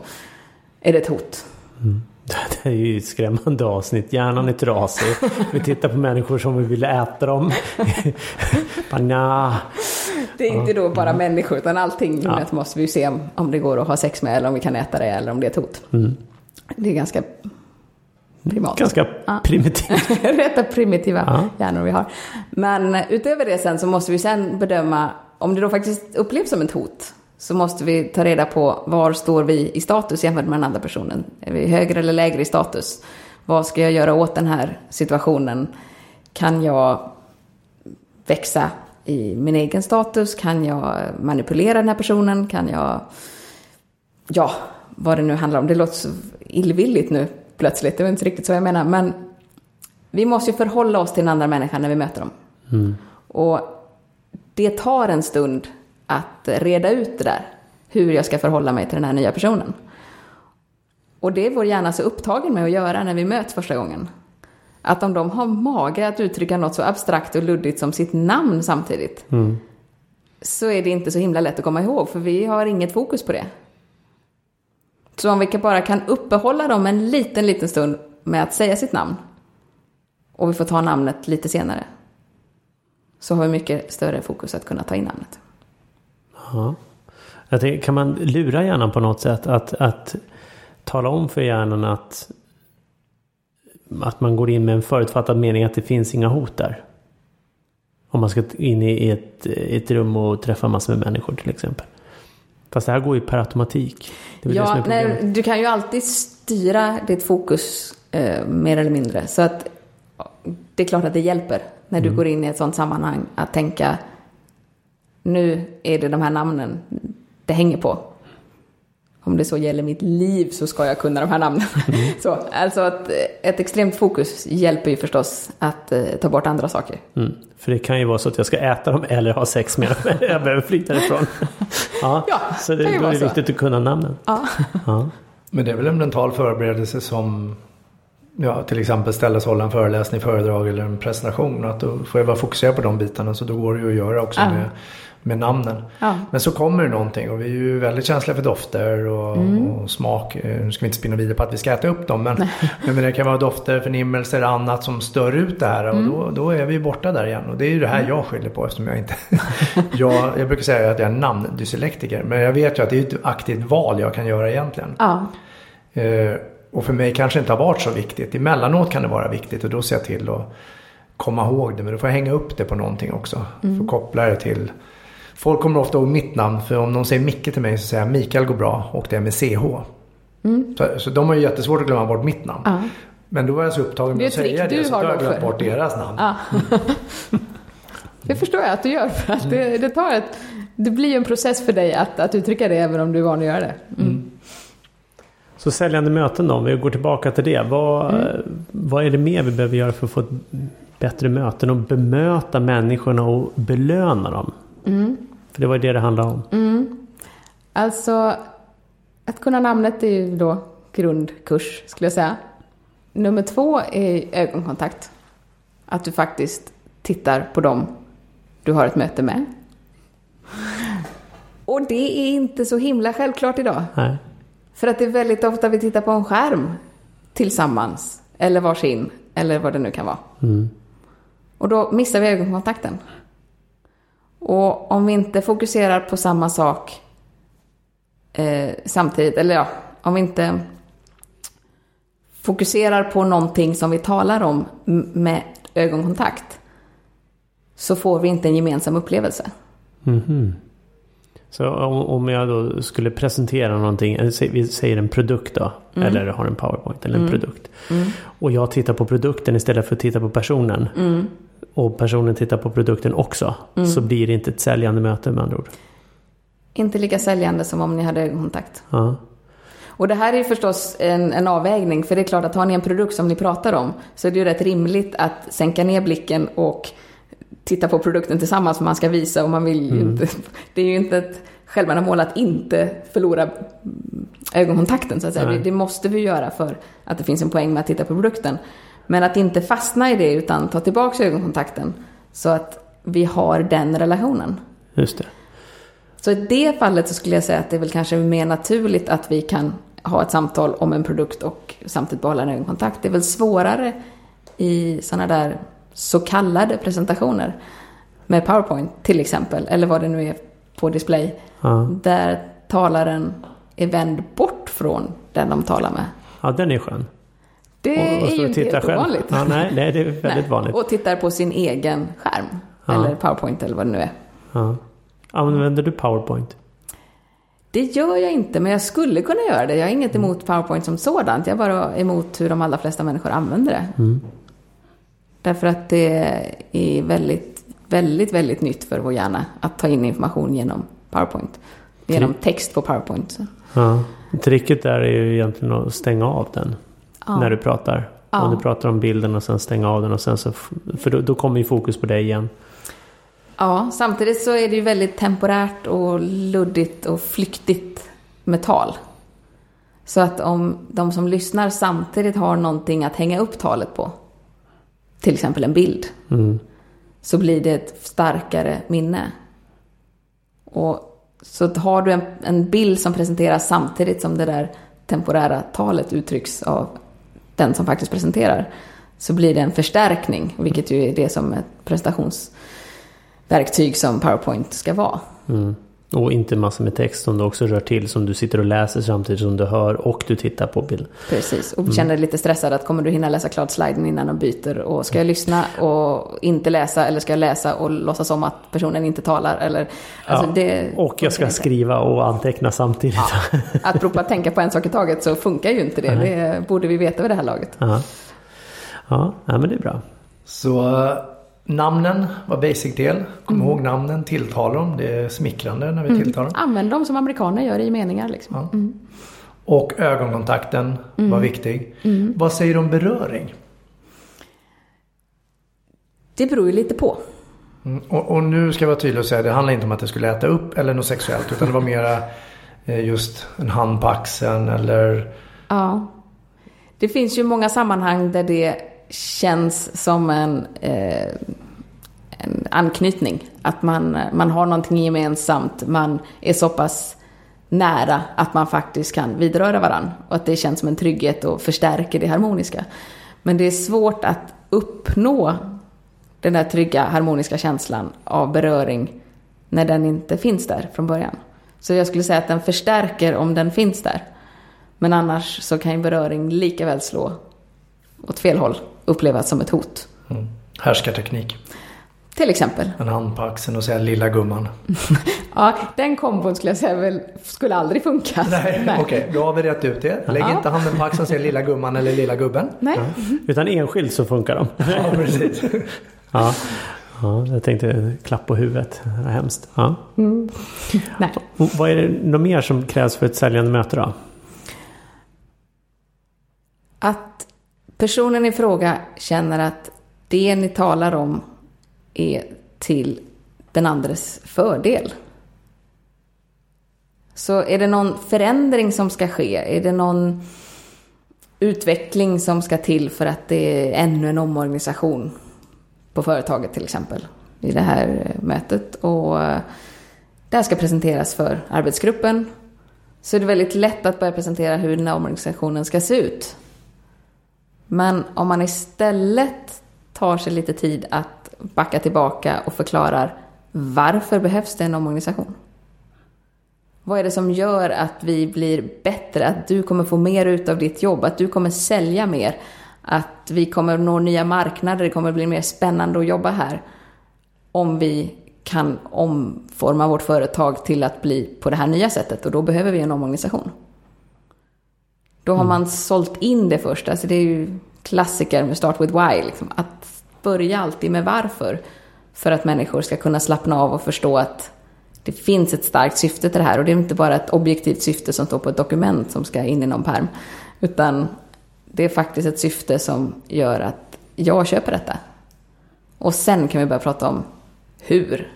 Är det ett hot? Mm. Det är ju ett skrämmande avsnitt. Hjärnan är trasig. Vi tittar på människor som vi vill äta dem. Det är inte då bara människor utan allting. Ja. måste vi se om, om det går att ha sex med eller om vi kan äta det eller om det är ett hot. Mm. Det är ganska primat. Ganska ja. primitivt. Rätt primitiva ja. hjärnor vi har. Men utöver det sen så måste vi sen bedöma om det då faktiskt upplevs som ett hot så måste vi ta reda på var står vi i status jämfört med den andra personen. Är vi högre eller lägre i status? Vad ska jag göra åt den här situationen? Kan jag växa i min egen status? Kan jag manipulera den här personen? Kan jag... Ja, vad det nu handlar om. Det låter så illvilligt nu plötsligt. Det var inte riktigt så jag menar. Men vi måste ju förhålla oss till den andra människan när vi möter dem. Mm. Och det tar en stund att reda ut det där. Hur jag ska förhålla mig till den här nya personen. Och det är vår hjärna så upptagen med att göra när vi möts första gången. Att om de har mage att uttrycka något så abstrakt och luddigt som sitt namn samtidigt. Mm. Så är det inte så himla lätt att komma ihåg, för vi har inget fokus på det. Så om vi bara kan uppehålla dem en liten, liten stund med att säga sitt namn. Och vi får ta namnet lite senare. Så har vi mycket större fokus att kunna ta in namnet. Ja. Tänker, kan man lura hjärnan på något sätt att, att tala om för hjärnan att att man går in med en förutfattad mening att det finns inga hot där. Om man ska in i ett, ett rum och träffa massor med människor till exempel. Fast det här går ju per automatik. ja, nej, du kan ju alltid styra ditt fokus eh, mer eller mindre. Så att det är klart att det hjälper när du går in i ett sånt sammanhang att tänka nu är det de här namnen det hänger på. Om det så gäller mitt liv så ska jag kunna de här namnen. Så, alltså att ett extremt fokus hjälper ju förstås att eh, ta bort andra saker. Mm. För det kan ju vara så att jag ska äta dem eller ha sex med dem. jag behöver flytta ifrån. Ja, Ja, så det, då är det så. viktigt att kunna namnen. Ja. Ja. Men det är väl en mental förberedelse som ja, till exempel ställas hålla en föreläsning, föredrag eller en presentation. Att då får jag vara fokuserad på de bitarna så då går det ju att göra också Ja. med, med namnen. Ja. Men så kommer det någonting och vi är ju väldigt känsliga för dofter och, Mm. och smak. Eh, Nu ska vi inte spinna vidare på att vi ska äta upp dem men, men det kan vara dofter, förnimmelser och annat som stör ut det här och Mm. då, då är vi borta där igen. Och det är ju det här jag skyller på eftersom jag inte... jag, jag brukar säga att jag är namndyslektiker men jag vet ju att det är ett aktivt val jag kan göra egentligen. Ja. Eh, och för mig kanske inte har varit så viktigt. Emellanåt kan det vara viktigt och då ser jag till att komma ihåg det. Men då får jag hänga upp det på någonting också. För att koppla det till. Folk kommer ofta ihåg mitt namn. För om någon säger Micke till mig så säger jag Mikael går bra och det är med CH. Så, så de har ju jättesvårt att glömma bort mitt namn. Ja. Men då var jag så upptagen med att säga det så har jag glömt bort deras namn. Ja. Det förstår jag att du gör. För att det, det, tar ett, det blir ju en process för dig att, att uttrycka det även om du är van att göra det. Mm. Så säljande möten då, om vi går tillbaka till det. Vad, vad är det mer vi behöver göra för att få bättre möten och bemöta människorna och belöna dem? För det var ju det det handlade om. Alltså, att kunna namnet är ju då grundkurs skulle jag säga. Nummer två är ögonkontakt. Att du faktiskt tittar på dem du har ett möte med. Och det är inte så himla självklart idag. Nej. För att det är väldigt ofta vi tittar på en skärm tillsammans, eller varsin, eller vad det nu kan vara. Och då missar vi ögonkontakten. Och om vi inte fokuserar på samma sak eh, samtidigt, eller ja, om vi inte fokuserar på någonting som vi talar om med ögonkontakt, så får vi inte en gemensam upplevelse. Så om, om jag då skulle presentera någonting, sä- vi säger en produkt då, eller har en powerpoint eller en produkt. Och jag tittar på produkten istället för att titta på personen. Och personen tittar på produkten också. Så blir det inte ett säljande möte med andra ord. Inte lika säljande som om ni hade ögonkontakt. Ja. Och det här är ju förstås en, en avvägning, för det är klart att har ni en produkt som ni pratar om så är det ju rätt rimligt att sänka ner blicken och titta på produkten tillsammans för man ska visa och man vill ju inte... Det är ju inte ett självändamål att inte förlora ögonkontakten så att säga. Det, det måste vi göra för att det finns en poäng med att titta på produkten. Men att inte fastna i det utan ta tillbaka ögonkontakten så att vi har den relationen. Just det. Så i det fallet så skulle jag säga att det är väl kanske mer naturligt att vi kan ha ett samtal om en produkt och samtidigt behålla en ögonkontakt. Det är väl svårare i sådana där så kallade presentationer med PowerPoint till exempel, eller vad det nu är på display, Ja. där talaren är vänd bort från den de talar med. ja, den är skön. Det Och- är ju inte helt själv. ovanligt. Ja, nej, nej, det är väldigt Nej, vanligt. Och tittar på sin egen skärm, Ja. eller PowerPoint eller vad det nu är. Ja. Använder du powerpoint? Det gör jag inte, men jag skulle kunna göra det. Jag har inget emot PowerPoint som sådant. Jag är bara emot hur de allra flesta människor använder det. Därför att det är väldigt, väldigt, väldigt nytt för vår hjärna att ta in information genom PowerPoint. Genom text på PowerPoint. Ja. Tricket där är ju egentligen att stänga av den. Ja. När du pratar. Ja. Om du pratar om bilden och sen stänga av den och sen så... För då, då kommer ju fokus på dig igen. Ja, samtidigt så är det ju väldigt temporärt och luddigt och flyktigt med tal. Så att om de som lyssnar samtidigt har någonting att hänga upp talet på, till exempel en bild, Mm. så blir det ett starkare minne. Och så har du en, en bild som presenteras samtidigt som det där temporära talet uttrycks av den som faktiskt presenterar, så blir det en förstärkning, vilket ju är det som ett prestationsverktyg som PowerPoint ska vara. Mm. Och inte massor med text som du också rör till som du sitter och läser samtidigt som du hör och du tittar på bild. Precis, och känner dig lite stressad att kommer du hinna läsa klart sliden innan de byter? Och ska jag lyssna och inte läsa eller ska jag läsa och låtsas om att personen inte talar? Eller, alltså Ja, det och jag ska skriva och anteckna samtidigt. Apropå att tänka på en sak i taget så funkar ju inte det. Det borde vi veta vid det här laget. Ja, ja men det är bra. Så Namnen var basic del. Kom Mm. ihåg namnen, tilltala dem. Det är smickrande när vi tilltalar dem. Använd dem som amerikaner gör i meningar liksom. Ja. Och ögonkontakten Mm. var viktig. Vad säger du om beröring? Det beror ju lite på. Mm. Och, och nu ska jag vara tydlig och säga det handlar inte om att det skulle äta upp eller något sexuellt. Utan det var mera eh, just en hand på axeln eller Ja. Det finns ju många sammanhang där det känns som en, eh, en anknytning. Att man, man har någonting gemensamt, man är så pass nära att man faktiskt kan vidröra varandra. Och att det känns som en trygghet och förstärker det harmoniska. Men det är svårt att uppnå den där trygga harmoniska känslan av beröring när den inte finns där från början. Så jag skulle säga att den förstärker om den finns där. Men annars så kan ju beröring lika väl slå åt fel håll, upplevas som ett hot. mm, härskarteknik. Till exempel. En hand på axeln och säga lilla gumman. Ja, den kombon skulle jag säga väl skulle aldrig funka. Nej, okej. Då har vi rätt ut det. Lägg Ja. inte handen på axeln och säg lilla gumman eller lilla gubben. Nej. Utan enskilt så funkar de. Ja, precis. Ja, ja jag tänkte klapp på huvudet. Hemskt. Ja. Nej. Och vad är det något mer som krävs för ett säljande möte då? Att personen i fråga känner att det ni talar om är till den andres fördel. Så är det någon förändring som ska ske? Är det någon utveckling som ska till för att det är ännu en omorganisation på företaget till exempel i det här eh, mötet och eh, det här ska presenteras för arbetsgruppen så är det väldigt lätt att börja presentera hur den här omorganisationen ska se ut. Men om man istället tar sig lite tid att backa tillbaka och förklarar varför behövs det en omorganisation? Vad är det som gör att vi blir bättre? Att du kommer få mer ut av ditt jobb? Att du kommer sälja mer? Att vi kommer nå nya marknader? Det kommer bli mer spännande att jobba här? Om vi kan omforma vårt företag till att bli på det här nya sättet och då behöver vi en omorganisation. Då har man sålt in det först. Alltså det är ju klassiker med Start with Why. Liksom. Att börja alltid med varför. För att människor ska kunna slappna av och förstå att det finns ett starkt syfte till det här. Och det är inte bara ett objektivt syfte som står på ett dokument som ska in i någon perm. Utan det är faktiskt ett syfte som gör att jag köper detta. Och sen kan vi börja prata om hur.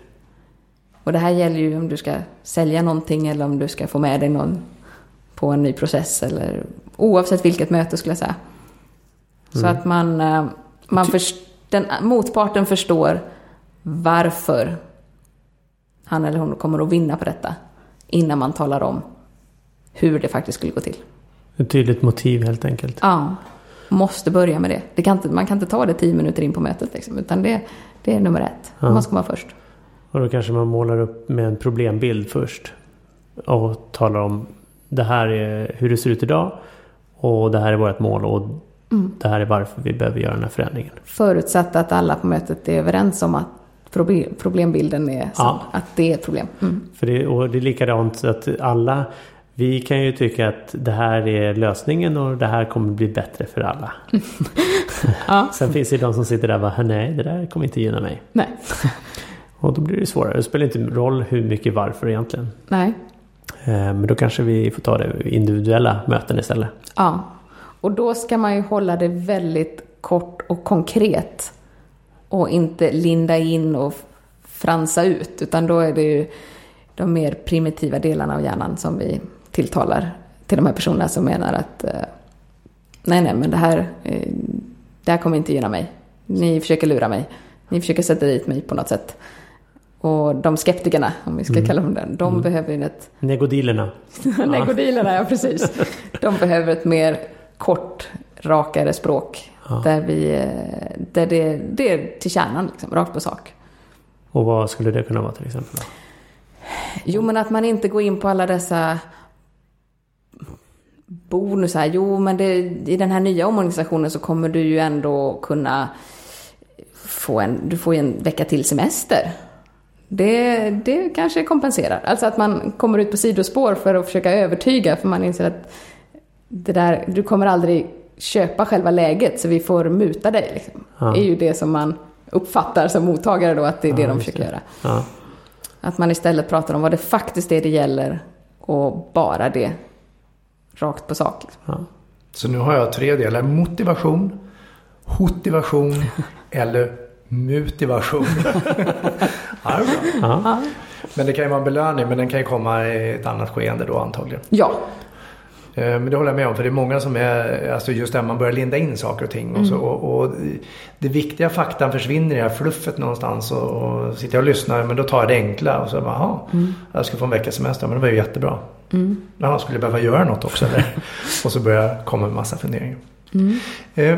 Och det här gäller ju om du ska sälja någonting eller om du ska få med dig någon på en ny process eller oavsett vilket möte skulle jag säga. Så att man, eh, man först, den motparten förstår varför han eller hon kommer att vinna på detta innan man talar om hur det faktiskt skulle gå till. Ett tydligt motiv helt enkelt. Ja, måste börja med det. det kan inte, man kan inte ta det tio minuter in på mötet liksom, utan det, det är nummer ett. Ja. Man ska vara först. Och då kanske man målar upp med en problembild först. Och talar om det här är hur det ser ut idag. Och det här är vårt mål. Och det här är varför vi behöver göra den här förändringen. Förutsatt att alla på mötet är överens om att proble- problembilden är så, Ja. att det är ett problem. Mm. För det, och det är likadant att alla vi kan ju tycka att det här är lösningen och det här kommer bli bättre för alla. Ja. Sen finns det ju de som sitter där och bara nej det där kommer inte gynna mig. Nej. Och då blir det svårare. Det spelar inte roll hur mycket varför egentligen. Nej. Eh, men då kanske vi får ta det individuella möten istället. Ja. Och då ska man ju hålla det väldigt kort och konkret. Och inte linda in och fransa ut. Utan då är det ju de mer primitiva delarna av hjärnan som vi tilltalar till de här personerna som menar att eh, nej, nej, men det här, eh, det här kommer inte gynna mig. Ni försöker lura mig. Ni försöker sätta dit mig på något sätt. Och de skeptikerna, om vi ska kalla dem det, de behöver ju ett Negodilerna. Negodilerna, ja precis. De behöver ett mer kort, rakare språk. Där, vi, eh, där det, det är till kärnan, liksom, rakt på sak. Och vad skulle det kunna vara till exempel? Jo, men att man inte går in på alla dessa bonusar. Jo, men det, i den här nya omorganisationen så kommer du ju ändå kunna få en, du får ju en vecka till semester. Det, det kanske kompenserar. Alltså att man kommer ut på sidospår för att försöka övertyga, för man inser att det där, du kommer aldrig köpa själva läget, så vi får muta dig. Liksom. Ja. Det är ju det som man uppfattar som mottagare då att det är det Ja, de just försöker det. göra. Ja. Att man istället pratar om vad det faktiskt är det gäller och bara det rakt på sak. liksom. Ja. Så nu har jag tre delar. Motivation, hotivation eller det är bra. Ja. Men det kan ju vara en belöning, men den kan ju komma i ett annat skeende då antagligen. Ja, Eh, Men det håller jag med om, för det är många som är, alltså just där man börjar linda in saker och ting. Och, så, och, och det viktiga faktan försvinner i det här fluffet någonstans. Och, och sitter jag och lyssnar, men då tar jag det enkla. Och så bara, jaha, jag ska få en veckas semester, men det var ju jättebra. Jaha, skulle jag behöva göra något också eller? och så börjar jag komma med massa funderingar. Eh,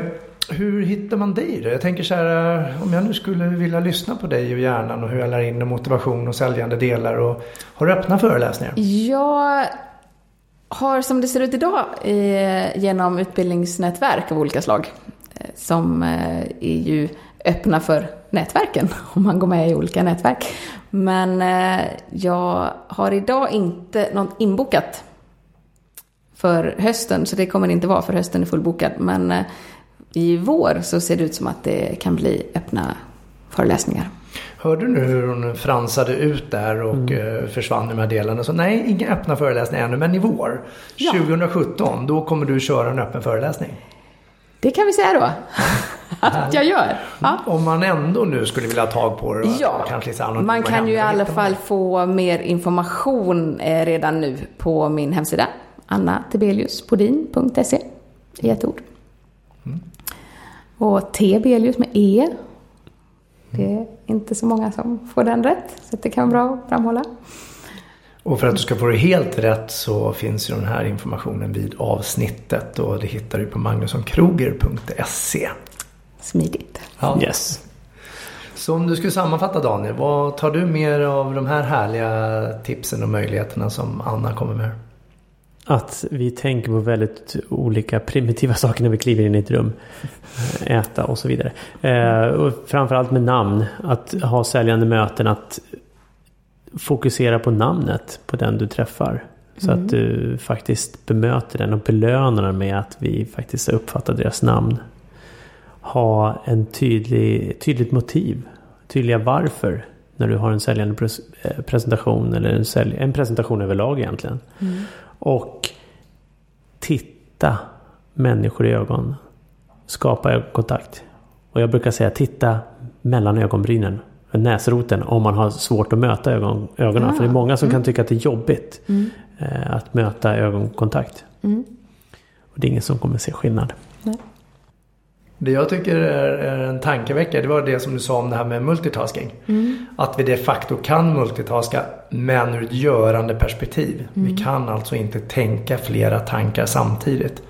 hur hittar man dig då? Jag tänker så här, eh, om jag nu skulle vilja lyssna på dig och hjärnan och hur jag lär in och motivation och säljande delar. Och, har du öppna föreläsningar? jag har som det ser ut idag eh, genom utbildningsnätverk av olika slag. Eh, som är ju öppna för nätverken om man går med i olika nätverk. Men jag har idag inte något inbokat för hösten, så det kommer det inte vara för hösten är fullbokad. Men i vår så ser det ut som att det kan bli öppna föreläsningar. Hörde du nu hur hon fransade ut där och eh, försvann i delarna? Så nej, inga öppna föreläsningar ännu, men i vår, Ja. 2017, då kommer du köra en öppen föreläsning. Det kan vi säga då att jag gör. Ja. Om man ändå nu skulle vilja ha tag på det. Ja, man kan ju i alla fall få mer information eh, redan nu på min hemsida. annatebeliuspodin.se i ett ord. Mm. Och T. Belius med E. Det är inte så många som får den rätt, så det kan vara bra att framhålla. Och för att du ska få det helt rätt så finns ju den här informationen vid avsnittet och det hittar du på magnussonkroger.se. Smidigt. Ja. Yes. Så om du skulle sammanfatta Daniel, vad tar du mer av de här härliga tipsen och möjligheterna som Anna kommer med? Att vi tänker på väldigt olika primitiva saker när vi kliver in i ett rum. Äta och så vidare. Eh, och framförallt med namn. Att ha säljande möten. Att fokusera på namnet på den du träffar. Så att du faktiskt bemöter den och belönar den med att vi faktiskt uppfattar deras namn. Ha en tydlig, tydligt motiv. Tydliga varför. När du har en säljande eh, presentation eller en, sälj, en presentation överlag egentligen. Och titta människor i ögonen. Skapa ögonkontakt. Och jag brukar säga titta mellan ögonbrynen. Näsroten om man har svårt att möta ögon, ögonen. Ah, För det är många som kan tycka att det är jobbigt eh, att möta ögonkontakt. Och det är ingen som kommer se skillnad. Det jag tycker är, är en tankeväckare, det var det som du sa om det här med multitasking. Att vi de facto kan multitaska, men ur ett görande perspektiv. Vi kan alltså inte tänka flera tankar samtidigt.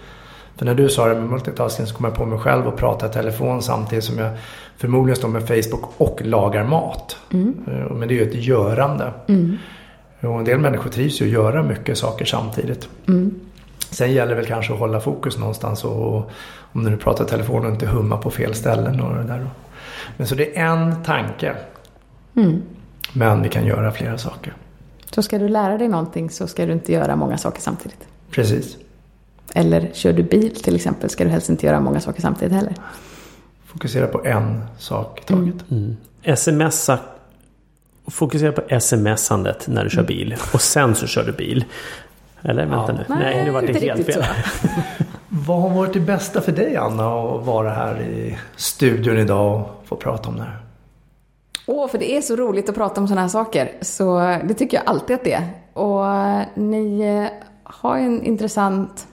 För när du sa det med multitasking så kom jag på mig själv och prata i telefon samtidigt som jag förmodligen står med Facebook och lagar mat. Eh, Men det är ju ett görande. Och en del människor trivs ju att göra mycket saker samtidigt. Sen gäller det väl kanske att hålla fokus någonstans och om du nu pratar i telefon och inte humma på fel ställen och det där. då. Men så det är en tanke. Men vi kan göra flera saker. Så ska du lära dig någonting så ska du inte göra många saker samtidigt. Precis. Eller kör du bil till exempel ska du helst inte göra många saker samtidigt heller. Fokusera på en sak i taget. Smsa. Fokusera på smsandet när du kör bil. Och sen så kör du bil. Eller vänta nu. Nej, nu var det inte helt fel. Vad har varit det bästa för dig Anna att vara här i studion idag och få prata om det här? Åh, för det är så roligt att prata om sådana här saker. Så det tycker jag alltid att det är. Och ni eh, har ju en intressant...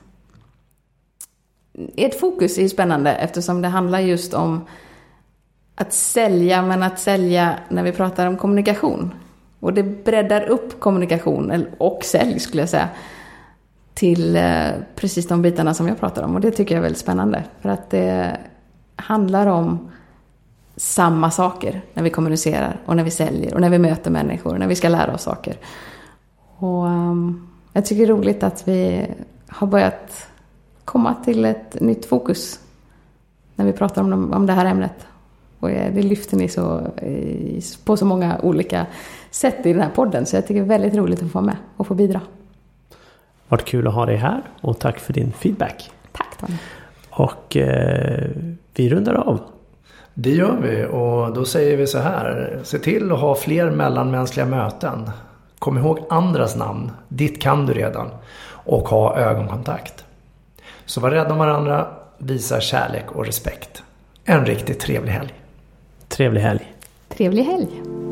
Ert fokus är ju spännande eftersom det handlar just om att sälja, men att sälja när vi pratar om kommunikation. Och det breddar upp kommunikation, eller- och sälj skulle jag säga, till eh, precis de bitarna som jag pratar om. Och det tycker jag är väldigt spännande. För att det handlar om samma saker när vi kommunicerar och när vi säljer och när vi möter människor och när vi ska lära oss saker. Och ehm, jag tycker det är roligt att vi har börjat komma till ett nytt fokus när vi pratar om, om det här ämnet. Och det lyfter ni så, eh, på så många olika sätt i den här podden så jag tycker det är väldigt roligt att få vara med och få bidra. Varit kul att ha dig här. Och tack för din feedback. Tack Tony. Och eh, vi rundar av. Det gör vi och då säger vi så här. Se till att ha fler mellanmänskliga möten. Kom ihåg andras namn. Ditt kan du redan. Och ha ögonkontakt. Så var rädda om varandra. Visa kärlek och respekt. En riktigt trevlig helg. Trevlig helg. Trevlig helg.